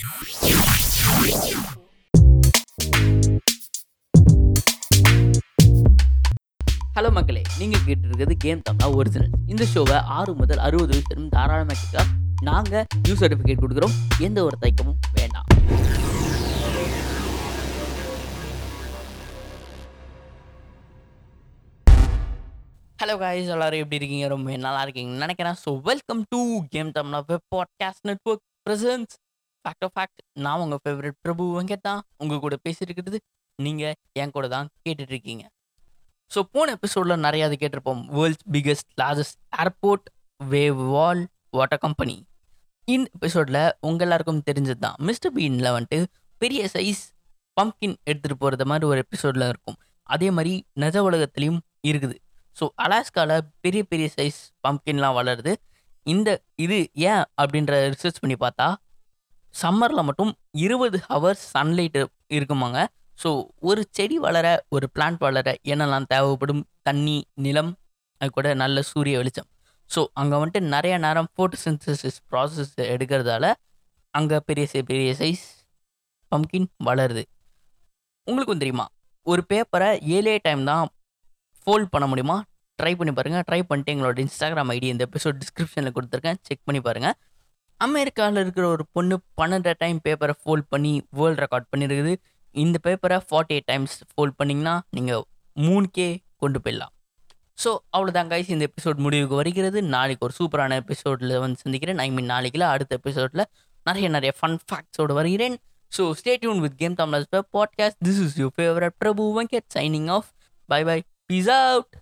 Hello மக்களே. நீங்கள் கேட்டிருக்கிறது கேம் தமிழா ஒரிஜினல் இந்த ஷோவை ஆறு முதல் அறுபது வயசு தாராளமாக கேட்க நாங்கள் நியூ சர்டிஃபிகேட் கொடுக்குறோம். எந்த ஒரு தயக்கமும் வேண்டாம். ஹலோ காய்ஸ் எல்லாரும் எப்படி இருக்கீங்க? ரொம்ப நல்லா இருக்கீங்க நினைக்கிறேன். So welcome to Game Tamizha web podcast network presents fact of fact நான் உங்கள் ஃபேவரட் பிரபு வெங்கட் தான். உங்கள் கூட பேசியிருக்கிறது நீங்கள் என் கூட தான் கேட்டுட்ருக்கீங்க. ஸோ போன எபிசோடில் நிறையா அது கேட்டிருப்போம். World's biggest largest airport wave wall water company இந்த எபிசோடில் உங்கள் எல்லாருக்கும் தெரிஞ்சது தான். மிஸ்டர் பீனில் வந்துட்டு பெரிய சைஸ் பம்கின் எடுத்துகிட்டு போகிறது மாதிரி ஒரு எபிசோடில் இருக்கும். அதே மாதிரி நிஜ உலகத்துலேயும் இருக்குது. ஸோ அலாஸ்காவில் பெரிய பெரிய சைஸ் பம்கின்லாம் வளருது. இந்த இது ஏன் அப்படின்ற ரிசர்ச் பண்ணி பார்த்தா சம்மரில் மட்டும் இருபது ஹவர்ஸ் சன்லைட் இருக்குமாங்க. ஸோ ஒரு செடி வளர ஒரு பிளான்ட் வளர என்னெல்லாம் தேவைப்படும்? தண்ணி நிலம் அது கூட நல்ல சூரிய வெளிச்சம். ஸோ அங்கே வந்துட்டு நிறைய நேரம் ஃபோட்டோசிந்தசிஸ் ப்ராசஸ் எடுக்கிறதால அங்கே பெரிய பெரிய சைஸ் பம்கின் வளருது. உங்களுக்கும் தெரியுமா? ஒரு பேப்பரை ஏழே டைம் தான் ஃபோல்ட் பண்ண முடியுமா? ட்ரை பண்ணி பாருங்கள் ட்ரை பண்ணிட்டு எங்களோட இன்ஸ்டாகிராம் ஐடி இந்த எபிசோட் டிஸ்கிரிப்ஷனில் கொடுத்துருக்கேன். செக் பண்ணி பாருங்கள் அமெரிக்காவில் இருக்கிற ஒரு பொண்ணு பன்னெண்டு டைம் பேப்பரை ஃபோல்ட் பண்ணி வேர்ல்ட் ரெக்கார்ட் பண்ணியிருக்குது இந்த பேப்பரை ஃபார்ட்டி எயிட் டைம்ஸ் ஃபோல்ட் பண்ணிங்கன்னா நீங்கள் மூணு கே கொண்டு போயிடலாம். ஸோ அவ்வளோதான் கைஸ் இந்த எபிசோட் முடிவுக்கு வருகிறது. நாளைக்கு ஒரு சூப்பரான எபிசோடில் வந்து சந்திக்கிறேன். ஐ மீன் நாளைக்குல அடுத்த எபிசோடில் நிறைய நிறைய ஃபன் ஃபேக்ட்ஸோடு வருகிறேன். So stay tuned with Game Tamil podcast this is you favourite Prabhu Venkat signing off bye bye peace out